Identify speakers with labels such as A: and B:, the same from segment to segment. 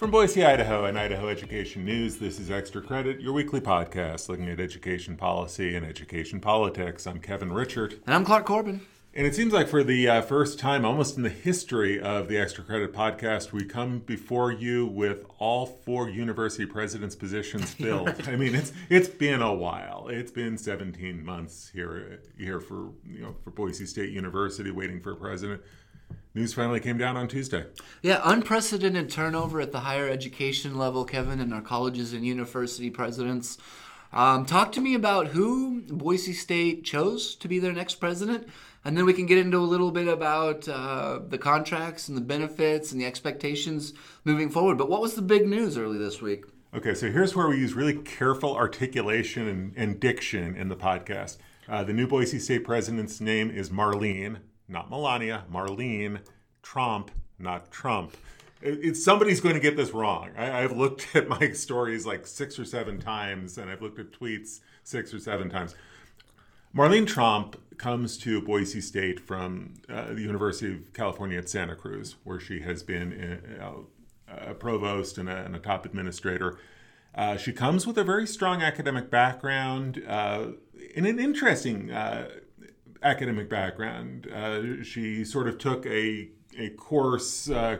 A: From Boise, Idaho, and Idaho Education News, this is Extra Credit, your weekly podcast looking at education policy and education politics. I'm Kevin Richert.
B: And I'm Clark Corbin.
A: And it seems like for the uh, first time, almost in the history of the Extra Credit podcast, we come before you with all four university presidents' positions filled. I mean, it's it's been a while. It's been 17 months here here for you know for Boise State University waiting for a president. News finally came down on Tuesday.
B: Yeah, unprecedented turnover at the higher education level, Kevin, and our colleges and university presidents. Um, talk to me about who Boise State chose to be their next president, and then we can get into a little bit about uh, the contracts and the benefits and the expectations moving forward. But what was the big news early this week?
A: Okay, so here's where we use really careful articulation and, and diction in the podcast. Uh, the new Boise State president's name is Marlene, not Melania, Marlene Tromp, not Trump. Somebody's going to get this wrong. I, have looked at my stories like six or seven times, and I've looked at tweets six or seven times. Marlene Tromp comes to Boise State from uh, the University of California at Santa Cruz, where she has been a, a provost and a, and a, top administrator. Uh, she comes with a very strong academic background uh, and an interesting uh, academic background. Uh, she sort of took a, a course uh,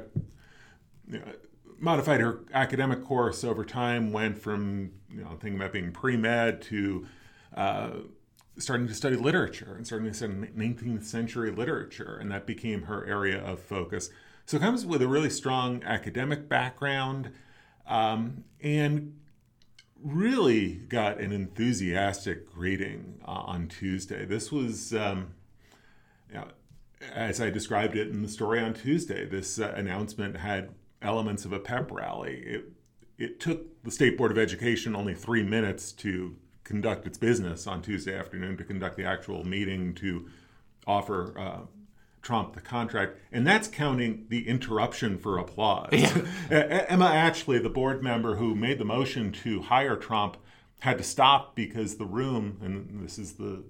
A: modified her academic course over time, went from you know thinking about being pre med to uh, starting to study literature and starting to study 19th century literature, and that became her area of focus. So it comes with a really strong academic background um, and really got an enthusiastic greeting uh, on Tuesday. This was, um, you know, as I described it in the story on Tuesday, this uh, announcement had elements of a pep rally. It, it took the State Board of Education only three minutes to conduct its business on Tuesday afternoon, to conduct the actual meeting, to offer uh, Tromp the contract. And that's counting the interruption for applause. Yeah. Emma Atchley, the board member who made the motion to hire Tromp, had to stop because the room, and this is the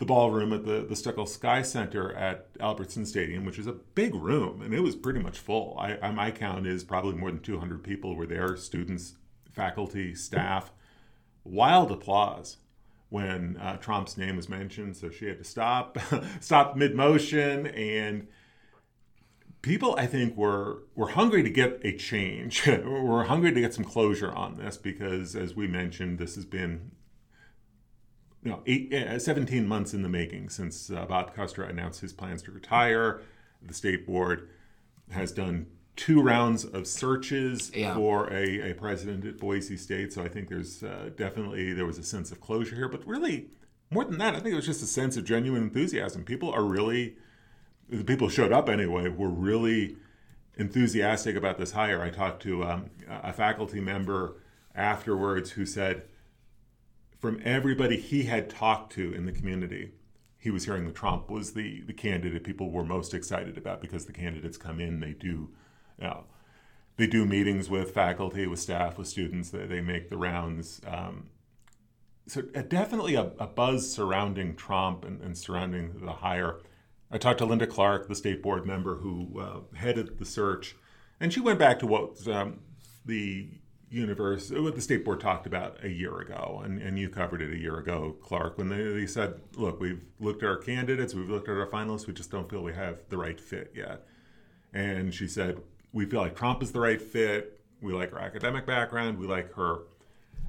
A: the ballroom at the, the Stueckle Sky Center at Albertson Stadium, which is a big room, and it was pretty much full. I, I, my count is probably more than 200 people were there students, faculty, staff. Wild applause when uh, Tromp's name was mentioned, so she had to stop, stop mid motion, and people I think were were hungry to get a change. we're hungry to get some closure on this because, as we mentioned, this has been you know, eight, uh, 17 months in the making since uh, Bob Kustra announced his plans to retire. The state board has done two rounds of searches yeah. for a, a, president at Boise State. So I think there's uh, definitely there was a sense of closure here, but really more than that, I think it was just a sense of genuine enthusiasm. People are really the people who showed up anyway were really enthusiastic about this hire. I talked to um, a faculty member afterwards who said from everybody he had talked to in the community, he was hearing that Tromp was the, the candidate people were most excited about because the candidates come in, they do, know, they do meetings with faculty, with staff, with students. They, they make the rounds. Um, so uh, definitely a, a, buzz surrounding Tromp and, and, surrounding the hire. I talked to Linda Clark, the state board member who uh, headed the search, and she went back to what um, the universe, what the state board talked about a year ago, and, and you covered it a year ago, Clark, when they, they said, look, we've looked at our candidates, we've looked at our finalists, we just don't feel we have the right fit yet. And she said, we feel like Tromp is the right fit. We like her academic background. We like her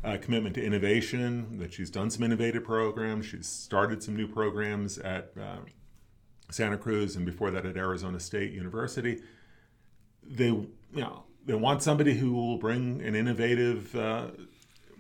A: uh, commitment to innovation, that she's done some innovative programs. She's started some new programs at uh, Santa Cruz and before that at Arizona State University. They, you know, they want somebody who will bring an innovative uh,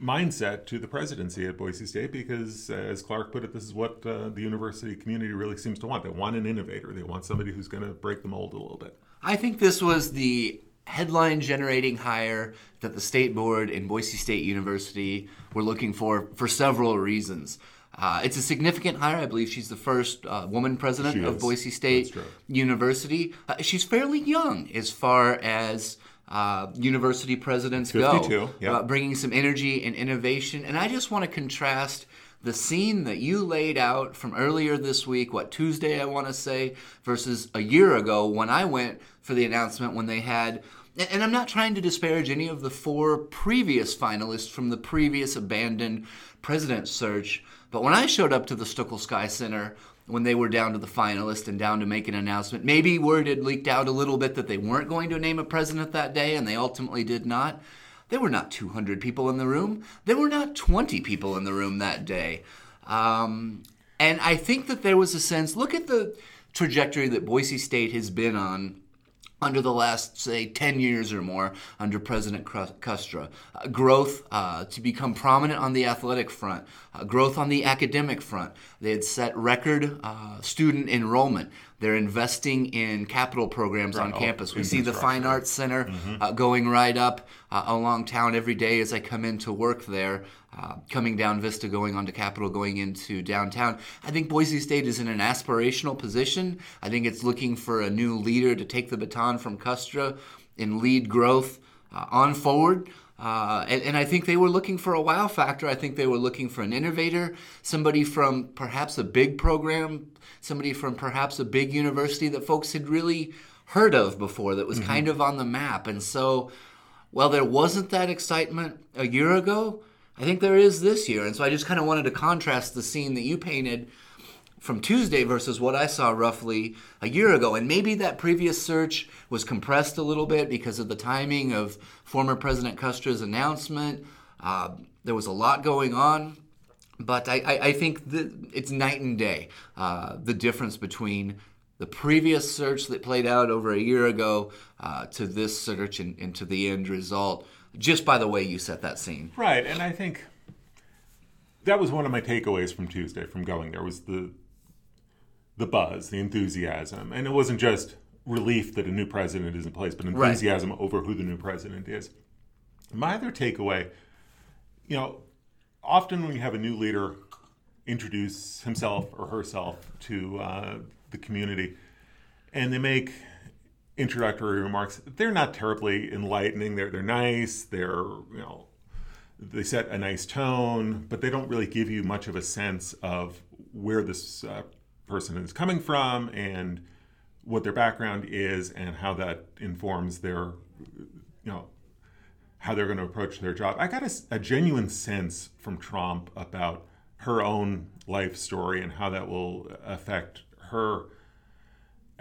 A: mindset to the presidency at Boise State because, uh, as Clark put it, this is what uh, the university community really seems to want. They want an innovator. They want somebody who's going to break the mold a little bit.
B: I think this was the headline generating hire that the state board and Boise State University were looking for for several reasons. Uh, it's a significant hire. I believe she's the first uh, woman president of Boise State University. Uh, she's fairly young as far as uh, university presidents 52,
A: go,
B: yep. uh, bringing some energy and innovation. And I just want to contrast the scene that you laid out from earlier this week, what Tuesday I want to say, versus a year ago when I went for the announcement when they had and I'm not trying to disparage any of the four previous finalists from the previous abandoned president search, but when I showed up to the Stueckle Sky Center when they were down to the finalist and down to make an announcement, maybe word had leaked out a little bit that they weren't going to name a president that day, and they ultimately did not. There were not 200 people in the room. There were not 20 people in the room that day. Um, and I think that there was a sense look at the trajectory that Boise State has been on under the last, say, 10 years or more under President Kustra. Uh, growth uh, to become prominent on the athletic front, uh, growth on the academic front. They had set record uh, student enrollment. They're investing in capital programs right. on campus. We see the Fine Arts Center mm-hmm. Uh, going right up uh, along town every day as I come into work there uh, coming down Vista, going onto Capitol, going into downtown. I think Boise State is in an aspirational position. I think it's looking for a new leader to take the baton from Kustra and lead growth uh, on forward. Uh, and, and, I think they were looking for a wow factor. I think they were looking for an innovator, somebody from perhaps a big program, somebody from perhaps a big university that folks had really heard of before, that was mm-hmm. kind of on the map. And so, while there wasn't that excitement a year ago, I think there is this year. And so I just kind of wanted to contrast the scene that you painted from Tuesday versus what I saw roughly a year ago. And maybe that previous search was compressed a little bit because of the timing of former President Kustra's announcement. Uh, there was a lot going on. But I, I, I think that it's night and day, uh, the difference between the previous search that played out over a year ago uh, to this search and, and to the end result just by the way you set that scene.
A: Right, and I think that was one of my takeaways from Tuesday from going there was the the buzz, the enthusiasm, and it wasn't just relief that a new president is in place, but enthusiasm right. over who the new president is. My other takeaway, you know, often when you have a new leader introduce himself or herself to uh, the community, and they make introductory remarks, they're not terribly enlightening. They're they're nice. They're you know they set a nice tone, but they don't really give you much of a sense of where this uh, person is coming from and what their background is and how that informs their you know how they're going to approach their job. I got a, a genuine sense from Tromp about her own life story and how that will affect her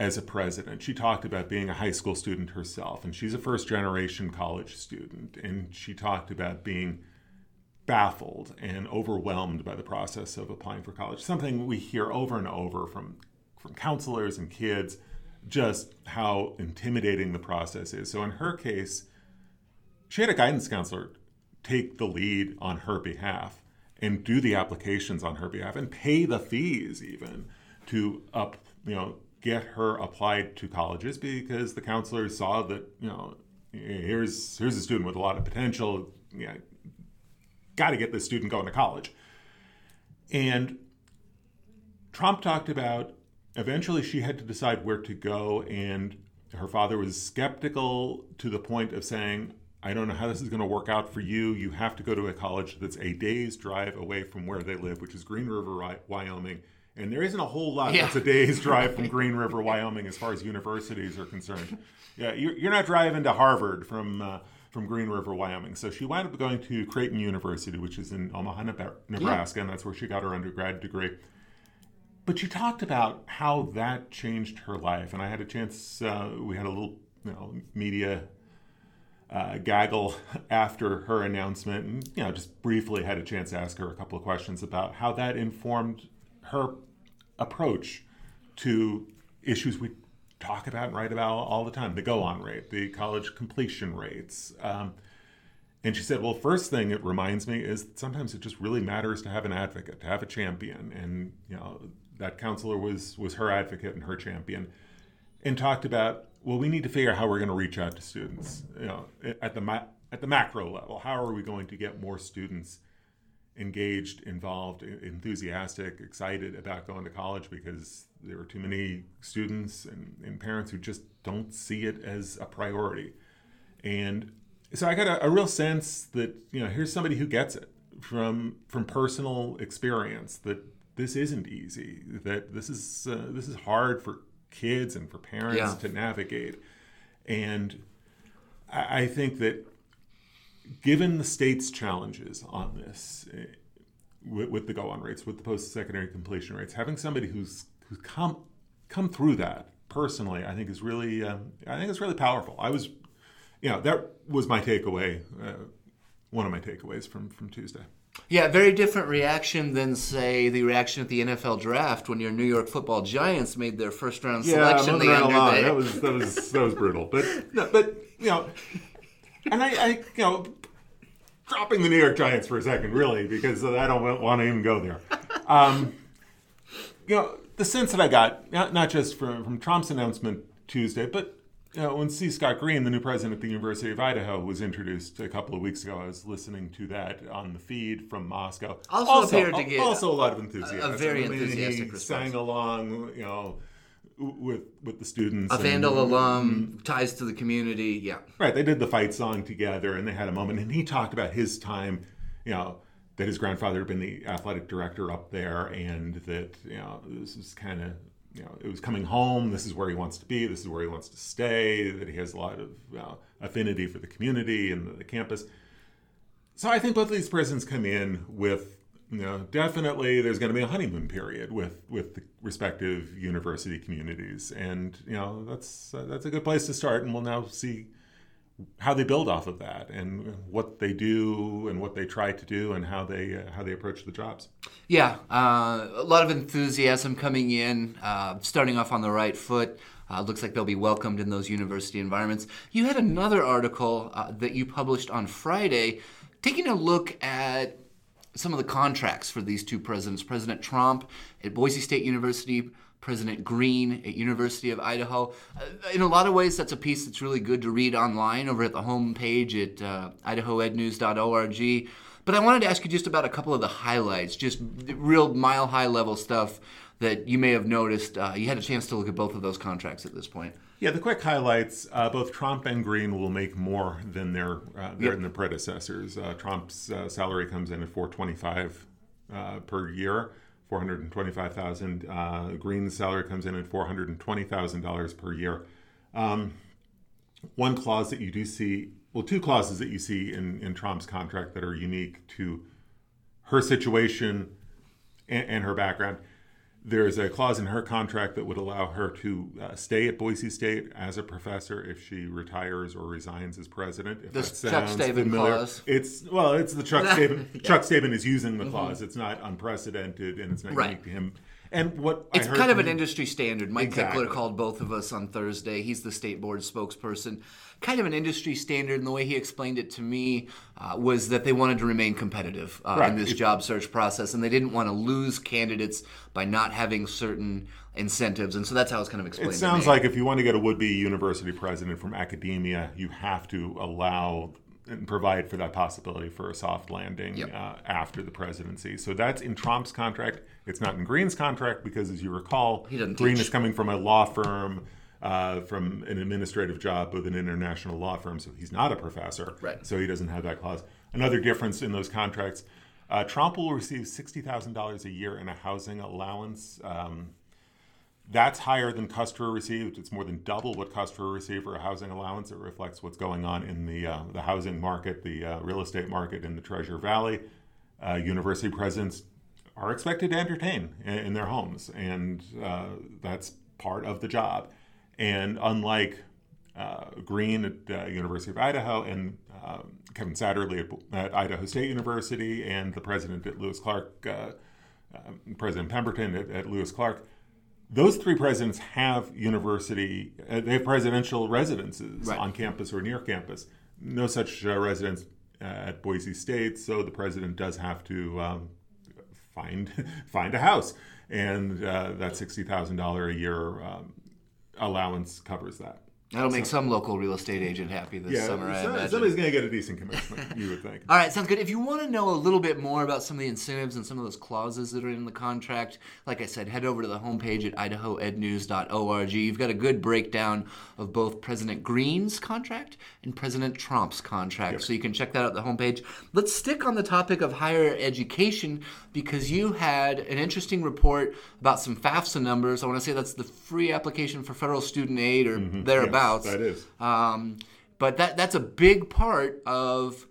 A: as a president. She talked about being a high school student herself, and she's a first generation college student. And she talked about being baffled and overwhelmed by the process of applying for college. Something we hear over and over from, from counselors and kids, just how intimidating the process is. So in her case, she had a guidance counselor take the lead on her behalf and do the applications on her behalf and pay the fees even to up you know get her applied to colleges because the counselors saw that you know here's here's a student with a lot of potential. Yeah, got to get this student going to college. And Tromp talked about eventually she had to decide where to go, and her father was skeptical to the point of saying, I don't know how this is going to work out for you. You have to go to a college that's a day's drive away from where they live, which is Green River, Wyoming and there isn't a whole lot yeah. that's a day's drive from Green River, Wyoming, as far as universities are concerned. Yeah, you're, not driving to Harvard from uh, from Green River, Wyoming. So she wound up going to Creighton University, which is in Omaha, Nebraska, yeah. and that's where she got her undergrad degree. But she talked about how that changed her life, and I had a chance. Uh, we had a little, you know, media uh, gaggle after her announcement, and you know, just briefly had a chance to ask her a couple of questions about how that informed her approach to issues we talk about and write about all the time the go on rate, the college completion rates. Um, and she said, Well, first thing it reminds me is sometimes it just really matters to have an advocate, to have a champion. And, you know, that counselor was, was her advocate and her champion. And talked about, well, we need to figure out how we're going to reach out to students, you know, at the, ma- at the macro level. How are we going to get more students engaged, involved, enthusiastic, excited about going to college because there are too many students and, and parents who just don't see it as a priority. And so I got a, a, real sense that, you know, here's somebody who gets it from from personal experience that this isn't easy. That this is uh, this is hard for kids and for parents
B: Yeah.
A: to navigate. And I, I think that given the state's challenges on this, eh, with, with the go-on rates, with the post-secondary completion rates, having somebody who's who's come come through that personally, I think is really um, I think it's really powerful. I was, you know, that was my takeaway. Uh, one of my takeaways from from Tuesday.
B: Yeah, very different reaction than say the reaction at the NFL draft when your New York Football Giants made their first round selection the under
A: along. That was that was that was brutal. But no, but you know, and I, I you know, dropping the New York Giants for a second, really, because I don't want to even go there. Um, you know, the sense that I got, not, not just from from Tromp's announcement Tuesday, but you know, when C. Scott Green, the new president at the University of Idaho, was introduced a couple of weeks ago, I was listening to that on the feed from Moscow.
B: Also appeared to get
A: also a lot of enthusiasm.
B: a very
A: I mean,
B: enthusiastic
A: he
B: response.
A: sang along, you know, with with the students.
B: a
A: and-
B: Vandal alum, mm-hmm. ties to the community. Yeah.
A: Right, they did the fight song together, and they had a moment. And he talked about his time, you know, that his grandfather had been the athletic director up there, and that you know this is kind of you know it was coming home. This is where he wants to be. This is where he wants to stay. That he has a lot of you know, affinity for the community and the, the campus. So I think both of these presidents come in with know definitely there's going to be a honeymoon period with with the respective university communities, and you know that's uh, that's a good place to start, and we'll now see how they build off of that and what they do and what they try to do and how they uh, how they approach the jobs.
B: Yeah, uh, a lot of enthusiasm coming in, uh, starting off on the right foot. Uh, looks like they'll be welcomed in those university environments. You had another article uh, that you published on Friday, taking a look at some of the contracts for these two presidents President Tromp at Boise State University, President Green at University of Idaho. Uh, in a lot of ways, that's a piece that's really good to read online over at the homepage at uh, idahoednews.org. But I wanted to ask you just about a couple of the highlights, just real mile high level stuff that you may have noticed. Uh, you had a chance to look at both of those contracts at this point.
A: Yeah, the quick highlights: uh, both Tromp and Green will make more than their uh, their,
B: Yep.
A: their predecessors. Uh, Tromp's uh, salary comes in at four twenty five uh, per year, four hundred twenty five thousand. Uh, Green's salary comes in at four hundred twenty thousand dollars per year. Um, one clause that you do see, well, two clauses that you see in, in Tromp's contract that are unique to her situation and, and her background. There's a clause in her contract that would allow her to uh, stay at Boise State as a professor if she retires or resigns as president. If that
B: Chuck Staben
A: familiar.
B: clause.
A: It's well, it's the Chuck Staben. Chuck Staben is using the clause. It's not unprecedented and it's not
B: Right.
A: unique to him. And what
B: It's
A: I heard
B: kind of an industry standard. Mike
A: Exactly.
B: Called both of us on Thursday. He's the state board spokesperson. Kind of an industry standard, and the way he explained it to me uh, was that they wanted to remain competitive uh, in this job search process, and they didn't want to lose candidates by not having certain incentives. And so that's how it's kind of explained.
A: It sounds like if you want to get a would-be university president from academia, you have to allow and provide for that possibility for a soft landing
B: Yep.
A: uh, after the presidency. So that's in Tromp's contract. It's not in Green's contract because, as you recall, Green
B: teach.
A: is coming from a law firm. Uh, from an administrative job with an international law firm, so he's not a professor.
B: Right.
A: So he doesn't have that clause. Another difference in those contracts: uh, Tromp will receive sixty thousand dollars a year in a housing allowance. Um, that's higher than Kustra received. It's more than double what Kustra received for a housing allowance. It reflects what's going on in the uh, the housing market, the uh, real estate market in the Treasure Valley. Uh, university presidents are expected to entertain in, in their homes, and uh, that's part of the job. And unlike uh, Green at uh, University of Idaho and um, Kevin Satterlee at, at Idaho State University, and the president at Lewis Clark, uh, President Pemberton at, at Lewis Clark, those three presidents have university, uh, they have presidential residences
B: Right.
A: on campus or near campus. No such uh, residence uh, at Boise State, so the president does have to um, find find a house, and uh, that sixty thousand dollar a year um, allowance covers that.
B: That'll make some local real estate agent happy this
A: Yeah,
B: summer. I imagine.
A: somebody's going to get a decent commission, you would think.
B: All right, sounds good. If you want to know a little bit more about some of the incentives and some of those clauses that are in the contract, like I said, head over to the homepage at idahoednews.org. You've got a good breakdown of both President Green's contract and President Tromp's contract, so you can check that out at the homepage. Let's stick on the topic of higher education because you had an interesting report about some FAFSA numbers. I want to say that's the free application for federal student aid or mm-hmm. thereabouts.
A: That is.
B: Um, but that that's a big part of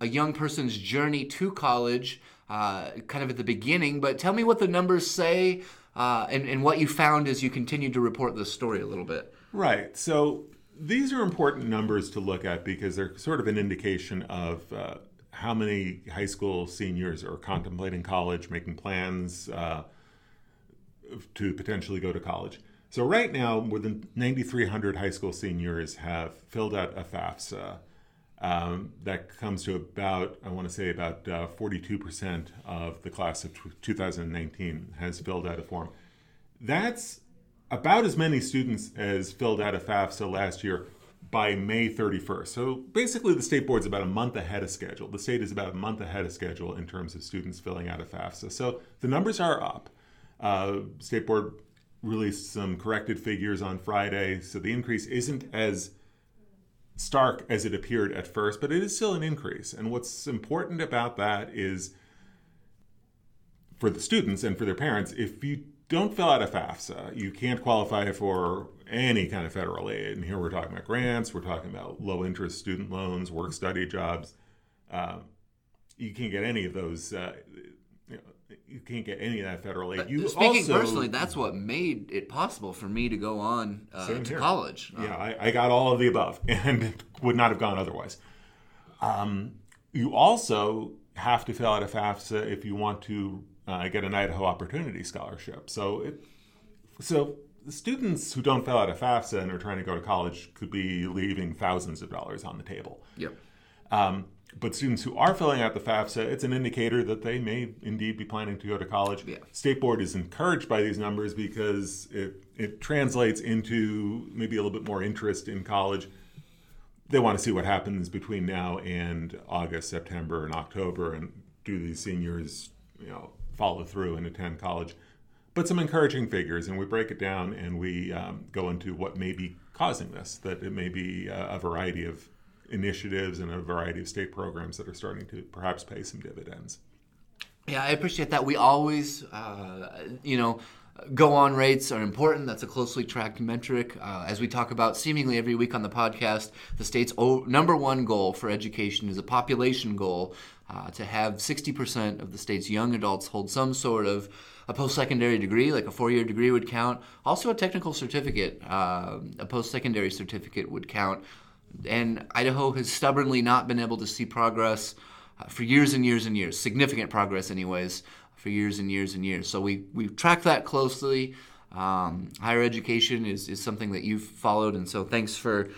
B: a young person's journey to college, uh, kind of at the beginning. But tell me what the numbers say uh, and, and what you found as you continued to report this story a little bit.
A: Right. So these are important numbers to look at because they're sort of an indication of uh, how many high school seniors are contemplating college, making plans uh, to potentially go to college. So right now, more than 9,300 high school seniors have filled out a FAFSA. Um, that comes to about, I want to say, about uh, 42% of the class of 2019 has filled out a form. That's about as many students as filled out a FAFSA last year by May 31st. So basically, the state board's about a month ahead of schedule. The state is about a month ahead of schedule in terms of students filling out a FAFSA. So the numbers are up. Uh, state board released some corrected figures on Friday, so the increase isn't as stark as it appeared at first, but it is still an increase. And what's important about that is for the students and for their parents, if you don't fill out a FAFSA, you can't qualify for any kind of federal aid. And here we're talking about grants, we're talking about low interest student loans, work study jobs. Uh, you can't get any of those. Uh, you can't get any of that federal aid. You
B: Speaking
A: also,
B: personally, that's what made it possible for me to go on uh, to
A: here.
B: college.
A: Yeah, I, I got all of the above and would not have gone otherwise. Um, you also have to fill out a FAFSA if you want to uh, get an Idaho Opportunity Scholarship. So, it, so students who don't fill out a FAFSA and are trying to go to college could be leaving thousands of dollars on the table.
B: Yep.
A: Um, but students who are filling out the FAFSA, it's an indicator that they may indeed be planning to go to college.
B: Yeah.
A: State Board is encouraged by these numbers because it, it translates into maybe a little bit more interest in college. They want to see what happens between now and August, September, and October, and do these seniors, you know, follow through and attend college. But some encouraging figures, and we break it down and we um, go into what may be causing this. That it may be a, a variety of initiatives and a variety of state programs that are starting to perhaps pay some dividends.
B: Yeah, I appreciate that. We always, uh, you know, go on rates are important. That's a closely tracked metric. Uh, as we talk about seemingly every week on the podcast, the state's o- number one goal for education is a population goal uh, to have 60% of the state's young adults hold some sort of a post-secondary degree, like a four-year degree would count. Also, a technical certificate, uh, a post-secondary certificate would count. And Idaho has stubbornly not been able to see progress uh, for years and years and years, significant progress, anyways, for years and years and years. So we we track that closely. Um, higher education is, is something that you've followed, and so thanks for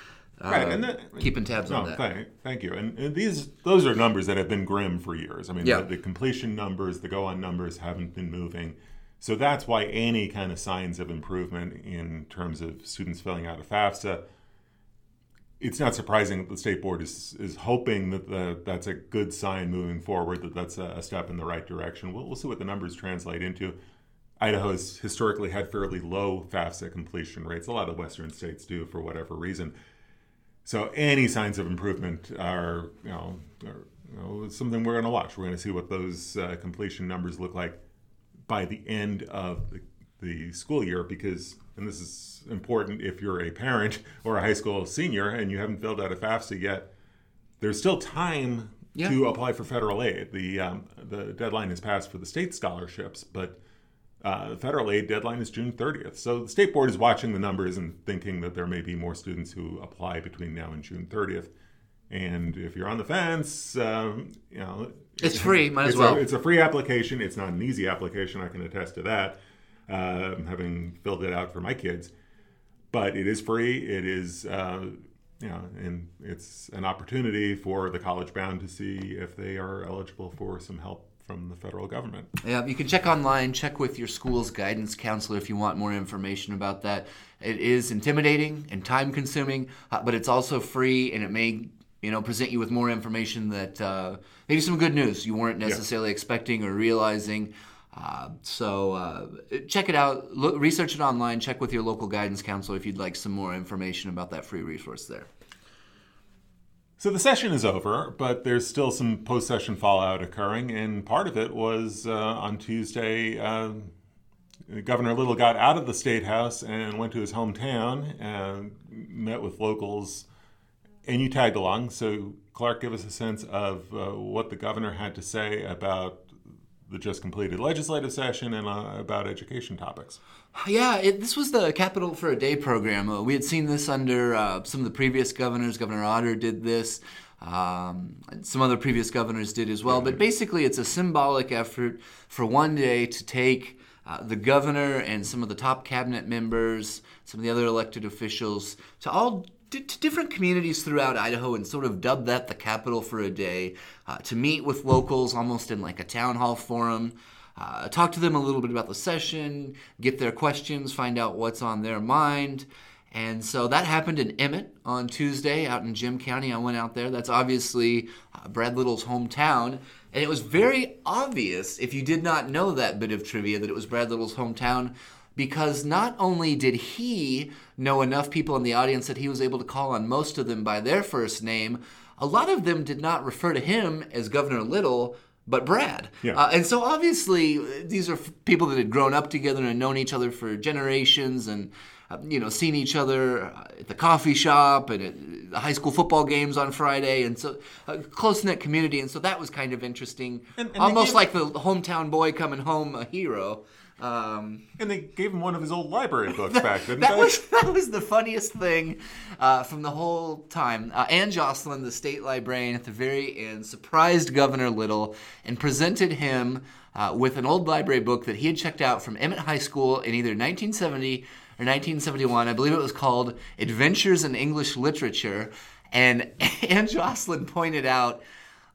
B: uh,
A: Right, and that-
B: keeping tabs
A: No,
B: on that.
A: thank, thank you. And, and these those are numbers that have been grim for years. I mean,
B: Yeah.
A: the, the completion numbers, the go on numbers haven't been moving. So that's why any kind of signs of improvement in terms of students filling out a FAFSA, it's not surprising that the state board is is hoping that the, that's a good sign moving forward. That that's a, step in the right direction. We'll, we'll see what the numbers translate into. Idaho has historically had fairly low FAFSA completion rates. A lot of Western states do for whatever reason. So any signs of improvement are, you know, are, you know something we're going to watch. We're going to see what those uh, completion numbers look like by the end of the, the school year because, and this is important if you're a parent or a high school senior and you haven't filled out a FAFSA yet, there's still time
B: Yeah.
A: to apply for federal aid. The, um, the deadline is passed for the state scholarships, but uh, the federal aid deadline is June 30th. So the state board is watching the numbers and thinking that there may be more students who apply between now and June 30th. And if you're on the fence, um, you know,
B: It's free, might as well.
A: A, it's a free application. It's not an easy application. I can attest to that, uh, having filled it out for my kids. But it is free. It is, uh, you know, and it's an opportunity for the college bound to see if they are eligible for some help from the federal government.
B: Yeah, you can check online, check with your school's guidance counselor if you want more information about that. It is intimidating and time consuming, uh, but it's also free and it may you know present you with more information that uh, maybe some good news you weren't necessarily yeah. expecting or realizing. Uh, so uh, check it out, look, research it online, check with your local guidance counselor if you'd like some more information about that free resource there.
A: So the session is over, but there's still some post session fallout occurring, and part of it was uh, on Tuesday. Uh, Governor Little got out of the State House and went to his hometown and met with locals, and you tagged along. So, Clark, give us a sense of uh, what the governor had to say about the just completed legislative session and uh, about education topics.
B: Yeah, it, this was the Capital for a Day program. Uh, we had seen this under uh, some of the previous governors. Governor Otter did this. Um, some other previous governors did as well. But basically, it's a symbolic effort for one day to take uh, the governor and some of the top cabinet members, some of the other elected officials, to all to different communities throughout Idaho and sort of dubbed that the capital for a day uh, to meet with locals almost in like a town hall forum. Uh, talk to them a little bit about the session, get their questions, find out what's on their mind. And so that happened in Emmett on Tuesday out in Gem County. I went out there. That's obviously uh, Brad Little's hometown. And it was very obvious, if you did not know that bit of trivia, that it was Brad Little's hometown because not only did he know enough people in the audience that he was able to call on most of them by their first name, a lot of them did not refer to him as Governor Little, but Brad. Yeah. Uh, and so obviously, these are people that had grown up together and known each other for generations and. Uh, you know, seen each other at the coffee shop and at the high school football games on Friday, and so a close knit community, and so that was kind of interesting. And, and Almost like the hometown boy coming home a hero.
A: Um, and they gave him one of his old library books that, back, didn't
B: that
A: they?
B: Was, that was the funniest thing uh, from the whole time. Uh, Ann Joslin, the state librarian, at the very end, surprised Governor Little and presented him uh, with an old library book that he had checked out from Emmett High School in either 1970 or 1971. I believe it was called Adventures in English Literature. And Ann Joslin pointed out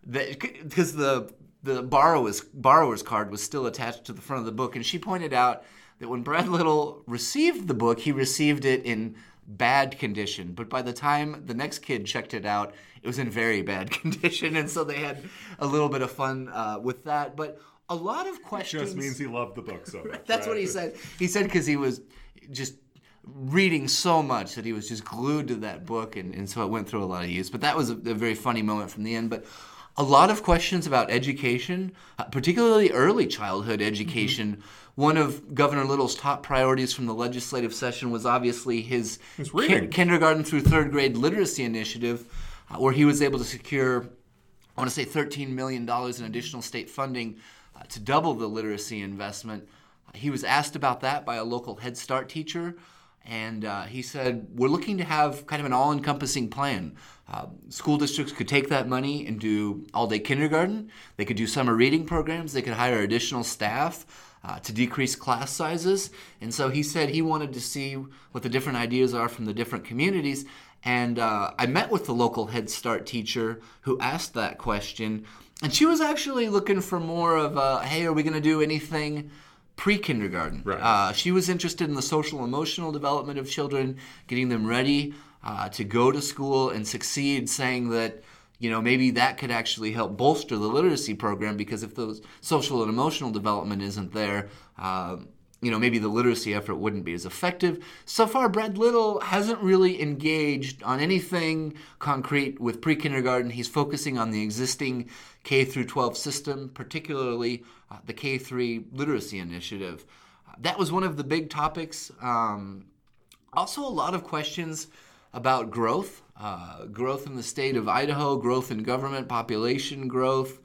B: that because the the borrower's borrower's card was still attached to the front of the book, and she pointed out that when Brad Little received the book, he received it in bad condition. But by the time the next kid checked it out, it was in very bad condition, and so they had a little bit of fun uh, with that. But a lot of questions.
A: It just means he loved the book so much.
B: That's right? what he said. He said because he was just reading so much that he was just glued to that book, and, and so it went through a lot of use. But that was a, a very funny moment from the end. But a lot of questions about education, uh, particularly early childhood education. Mm-hmm. One of Governor Little's top priorities from the legislative session was obviously his ki- kindergarten through third grade literacy initiative, uh, where he was able to secure, I want to say, $13 million in additional state funding uh, to double the literacy investment. he was asked about that by a local Head Start teacher. And uh, he said, We're looking to have kind of an all encompassing plan. Uh, school districts could take that money and do all day kindergarten. They could do summer reading programs. They could hire additional staff uh, to decrease class sizes. And so he said he wanted to see what the different ideas are from the different communities. And uh, I met with the local Head Start teacher who asked that question. And she was actually looking for more of a hey, are we going to do anything? Pre kindergarten. Right. Uh, she was interested in the social emotional development of children, getting them ready uh, to go to school and succeed, saying that you know maybe that could actually help bolster the literacy program because if those social and emotional development isn't there. Uh, you know, maybe the literacy effort wouldn't be as effective. So far, Brad Little hasn't really engaged on anything concrete with pre kindergarten. He's focusing on the existing K through 12 system, particularly uh, the K 3 literacy initiative. That was one of the big topics. Um, also, a lot of questions about growth uh, growth in the state of Idaho, growth in government, population growth,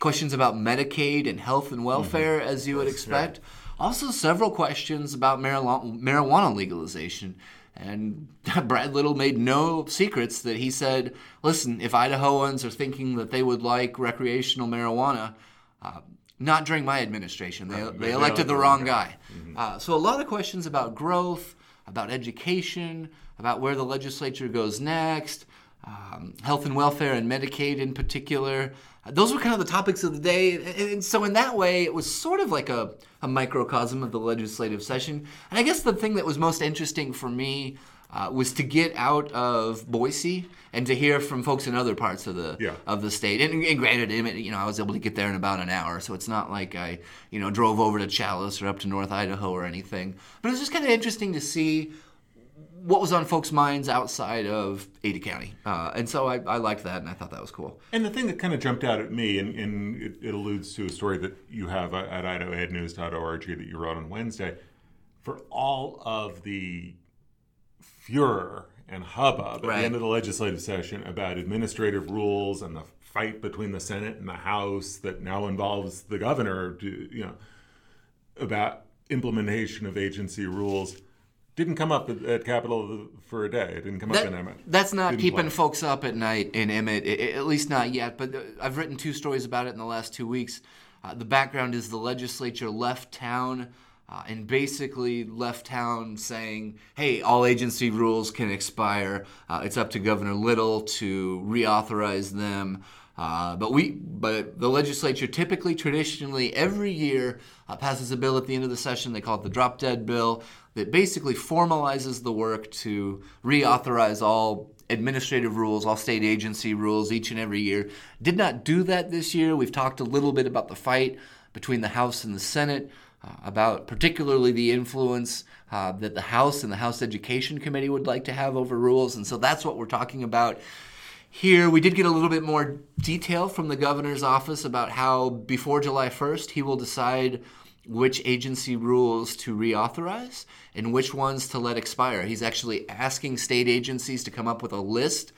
B: questions about Medicaid and health and welfare, mm-hmm. as you would expect. Yeah also, several questions about marijuana legalization. And Brad Little made no secrets that he said, listen, if Idahoans are thinking that they would like recreational marijuana, uh, not during my administration. They, they elected the wrong guy. Mm-hmm. Uh, so, a lot of questions about growth, about education, about where the legislature goes next. Um, health and welfare and Medicaid in particular. Uh, those were kind of the topics of the day. And, and so, in that way, it was sort of like a, a microcosm of the legislative session. And I guess the thing that was most interesting for me uh, was to get out of Boise and to hear from folks in other parts of the
A: Yeah.
B: of the state. And, and granted, you know, I was able to get there in about an hour, so it's not like I, you know, drove over to Challis or up to North Idaho or anything. But it was just kind of interesting to see what was on folks' minds outside of Ada County, uh, and so I, I liked that, and I thought that was cool.
A: And the thing that kind of jumped out at me, and, and it, it alludes to a story that you have at idahoednews.org that you wrote on Wednesday, for all of the furor and hubbub at the end of the legislative session about administrative rules and the fight between the Senate and the House that now involves the governor, to, you know, about implementation of agency rules, didn't come up at, Capital for a day. It didn't come up in Emmett.
B: that's not
A: Didn't
B: keeping
A: play.
B: folks up at night in Emmett, at least not yet. But uh, I've written two stories about it in the last two weeks. Uh, the background is the legislature left town uh, and basically left town saying, hey, all agency rules can expire. Uh, it's up to Governor Little to reauthorize them. Uh, but we, but the legislature typically, traditionally, every year uh, passes a bill at the end of the session. They call it the drop dead bill that basically formalizes the work to reauthorize all administrative rules, all state agency rules each and every year. Did not do that this year. We've talked a little bit about the fight between the House and the Senate, uh, about particularly the influence uh, that the House and the House Education Committee would like to have over rules. And so that's what we're talking about here. We did get a little bit more detail from the governor's office about how before July 1st he will decide which agency rules to reauthorize and which ones to let expire. He's actually asking state agencies to come up with a list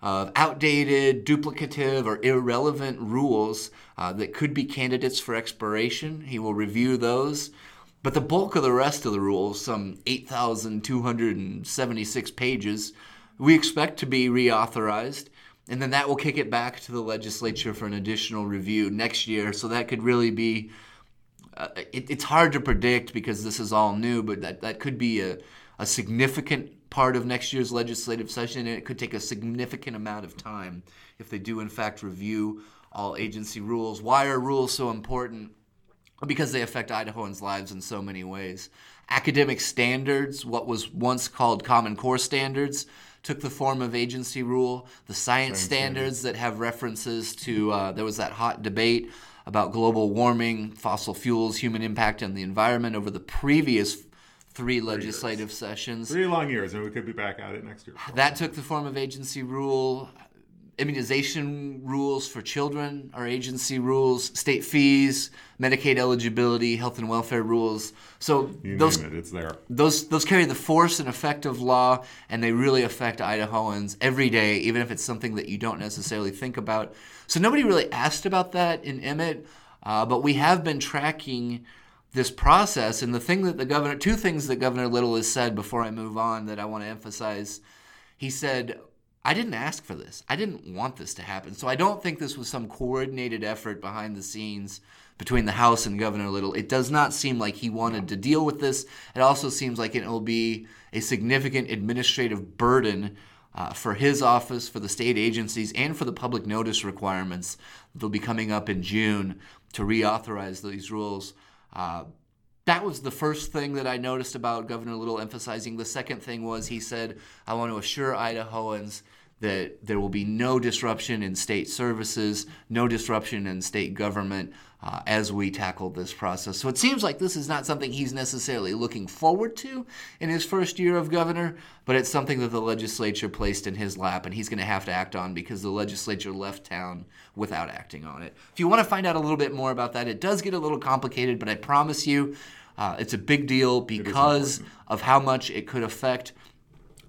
B: of outdated, duplicative, or irrelevant rules uh, that could be candidates for expiration. He will review those. But the bulk of the rest of the rules, some 8,276 pages, we expect to be reauthorized. And then that will kick it back to the legislature for an additional review next year. So that could really be uh, it, it's hard to predict because this is all new, but that, that could be a, a significant part of next year's legislative session, and it could take a significant amount of time if they do, in fact, review all agency rules. Why are rules so important? Because they affect Idahoans' lives in so many ways. Academic standards, what was once called Common Core standards, took the form of agency rule. The science standards that have references to, uh, there was that hot debate about global warming, fossil fuels, human impact on the environment over the previous three legislative sessions.
A: Three long years, and we could be back at it next year.
B: That took the form of agency rule. Immunization rules for children are agency rules. State fees, Medicaid eligibility, health and welfare rules. So
A: You
B: those
A: name it, it's there.
B: those those carry the force and effect of law, and they really affect Idahoans every day, even if it's something that you don't necessarily think about. So nobody really asked about that in Emmett, uh, but we have been tracking this process. And the thing that the governor, two things that Governor Little has said before I move on that I want to emphasize. He said, I didn't ask for this. I didn't want this to happen. So I don't think this was some coordinated effort behind the scenes between the House and Governor Little. It does not seem like he wanted to deal with this. It also seems like it will be a significant administrative burden uh, for his office, for the state agencies, and for the public notice requirements that'll be coming up in June to reauthorize these rules. Uh, that was the first thing that I noticed about Governor Little emphasizing. The second thing was he said, I want to assure Idahoans that there will be no disruption in state services, no disruption in state government uh, as we tackle this process. So it seems like this is not something he's necessarily looking forward to in his first year of governor, but it's something that the legislature placed in his lap and he's going to have to act on because the legislature left town without acting on it. If you want to find out a little bit more about that, it does get a little complicated, but I promise you uh, it's a big deal because of how much it could affect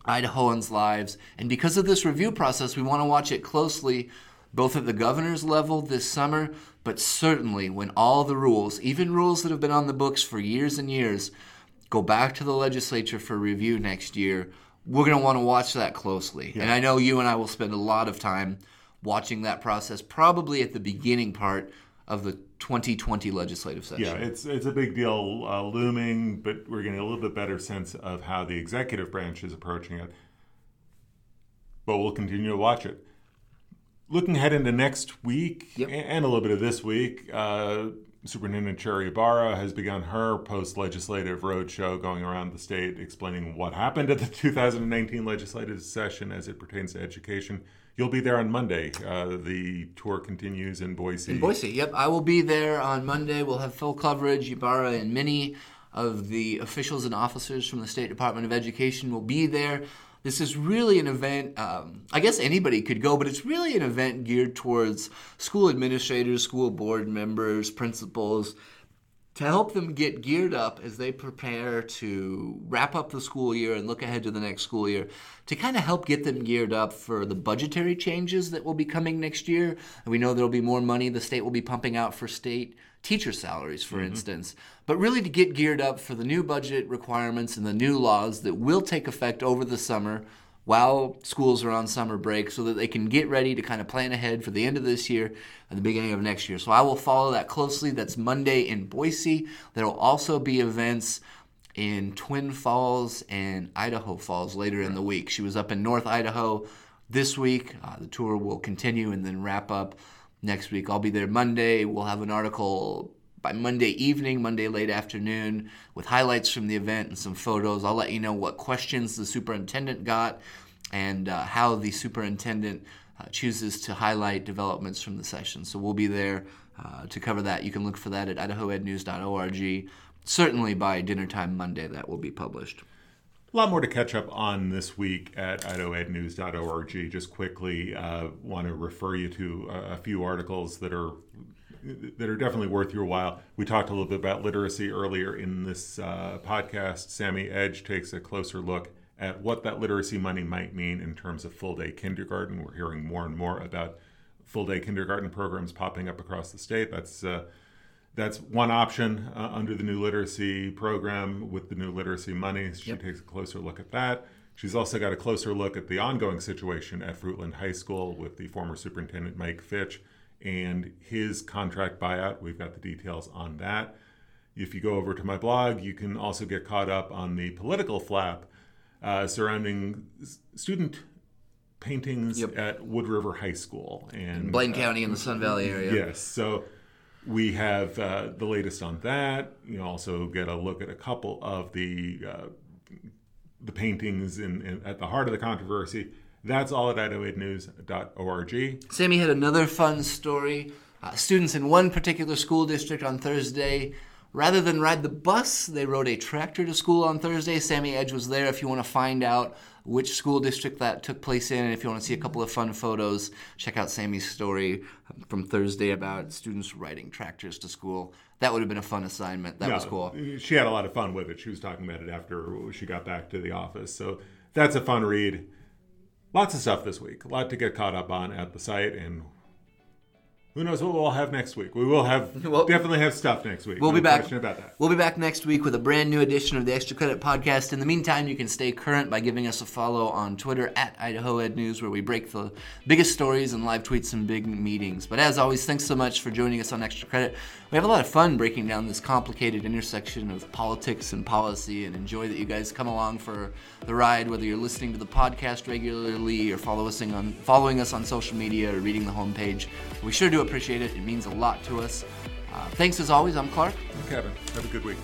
B: Idahoans' lives. And because of this review process, we want to watch it closely, both at the governor's level this summer, but certainly when all the rules, even rules that have been on the books for years and years, go back to the legislature for review next year. We're going to want to watch that closely. And I know you and I will spend a lot of time watching that process, probably at the beginning part of the 2020 legislative session.
A: Yeah, it's it's a big deal uh, looming, but we're getting a little bit better sense of how the executive branch is approaching it. but we'll continue to watch it. Looking ahead into next week
B: Yep.
A: and a little bit of this week, uh, Superintendent Sherri Ybarra has begun her post legislative roadshow going around the state explaining what happened at the 2019 legislative session as it pertains to education. You'll be there on Monday. Uh, the tour continues in Boise.
B: In Boise, yep. I will be there on Monday. We'll have full coverage. Ybarra and many of the officials and officers from the State Department of Education will be there. This is really an event, um, I guess anybody could go, but it's really an event geared towards school administrators, school board members, principals, to help them get geared up as they prepare to wrap up the school year and look ahead to the next school year, to kind of help get them geared up for the budgetary changes that will be coming next year. And we know there will be more money the state will be pumping out for state teacher salaries, for mm-hmm. instance, but really to get geared up for the new budget requirements and the new laws that will take effect over the summer while schools are on summer break so that they can get ready to kind of plan ahead for the end of this year and the beginning of next year. So I will follow that closely. That's Monday in Boise. There will also be events in Twin Falls and Idaho Falls later in the week. She was up in North Idaho this week. Uh, the tour will continue and then wrap up next week. I'll be there Monday. We'll have an article by Monday evening, Monday late afternoon, with highlights from the event and some photos. I'll let you know what questions the superintendent got and uh, how the superintendent uh, chooses to highlight developments from the session. So we'll be there uh, to cover that. You can look for that at idahoednews.org. Certainly by dinner time Monday, that will be published.
A: A lot more to catch up on this week at idahoednews.org. Just quickly, uh, want to refer you to a, a few articles that are that are definitely worth your while. We talked a little bit about literacy earlier in this uh, podcast. Sami Edge takes a closer look at what that literacy money might mean in terms of full day kindergarten. We're hearing more and more about full day kindergarten programs popping up across the state. That's uh, that's one option uh, under the new literacy program with the new literacy money. She
B: Yep.
A: takes a closer look at that. She's also got a closer look at the ongoing situation at Fruitland High School with the former superintendent Mike Fitch and his contract buyout. We've got the details on that. If you go over to my blog, you can also get caught up on the political flap uh, surrounding student paintings
B: Yep.
A: at Wood River High School and
B: Blaine County in the Sun Valley area.
A: Yes. So we have uh, the latest on that. You also get a look at a couple of the uh, the paintings in, in at the heart of the controversy. That's all at idahoednews.org.
B: Sami had another fun story. Uh, students in one particular school district on Thursday, rather than ride the bus, they rode a tractor to school on Thursday. Sami Edge was there if you want to find out which school district that took place in. And if you want to see a couple of fun photos, check out Sami's story from Thursday about students riding tractors to school. That would have been a fun assignment. That was cool.
A: She had a lot of fun with it. She was talking about it after she got back to the office. So that's a fun read. Lots of stuff this week. A lot to get caught up on at the site, and who knows what we'll have next week. We will have
B: Well-
A: definitely have stuff next week.
B: We'll
A: no
B: be back.
A: about that.
B: We'll be back next week with a brand new edition of the Extra Credit Podcast. In the meantime, you can stay current by giving us a follow on Twitter at Idaho Ed News, where we break the biggest stories and live tweets some big meetings. But as always, thanks so much for joining us on Extra Credit. We have a lot of fun breaking down this complicated intersection of politics and policy, and enjoy that you guys come along for the ride, whether you're listening to the podcast regularly or follow us on following us on social media or reading the homepage. We sure do appreciate it. It means a lot to us. Uh, thanks as always. I'm Clark.
A: I'm Kevin, have a good week.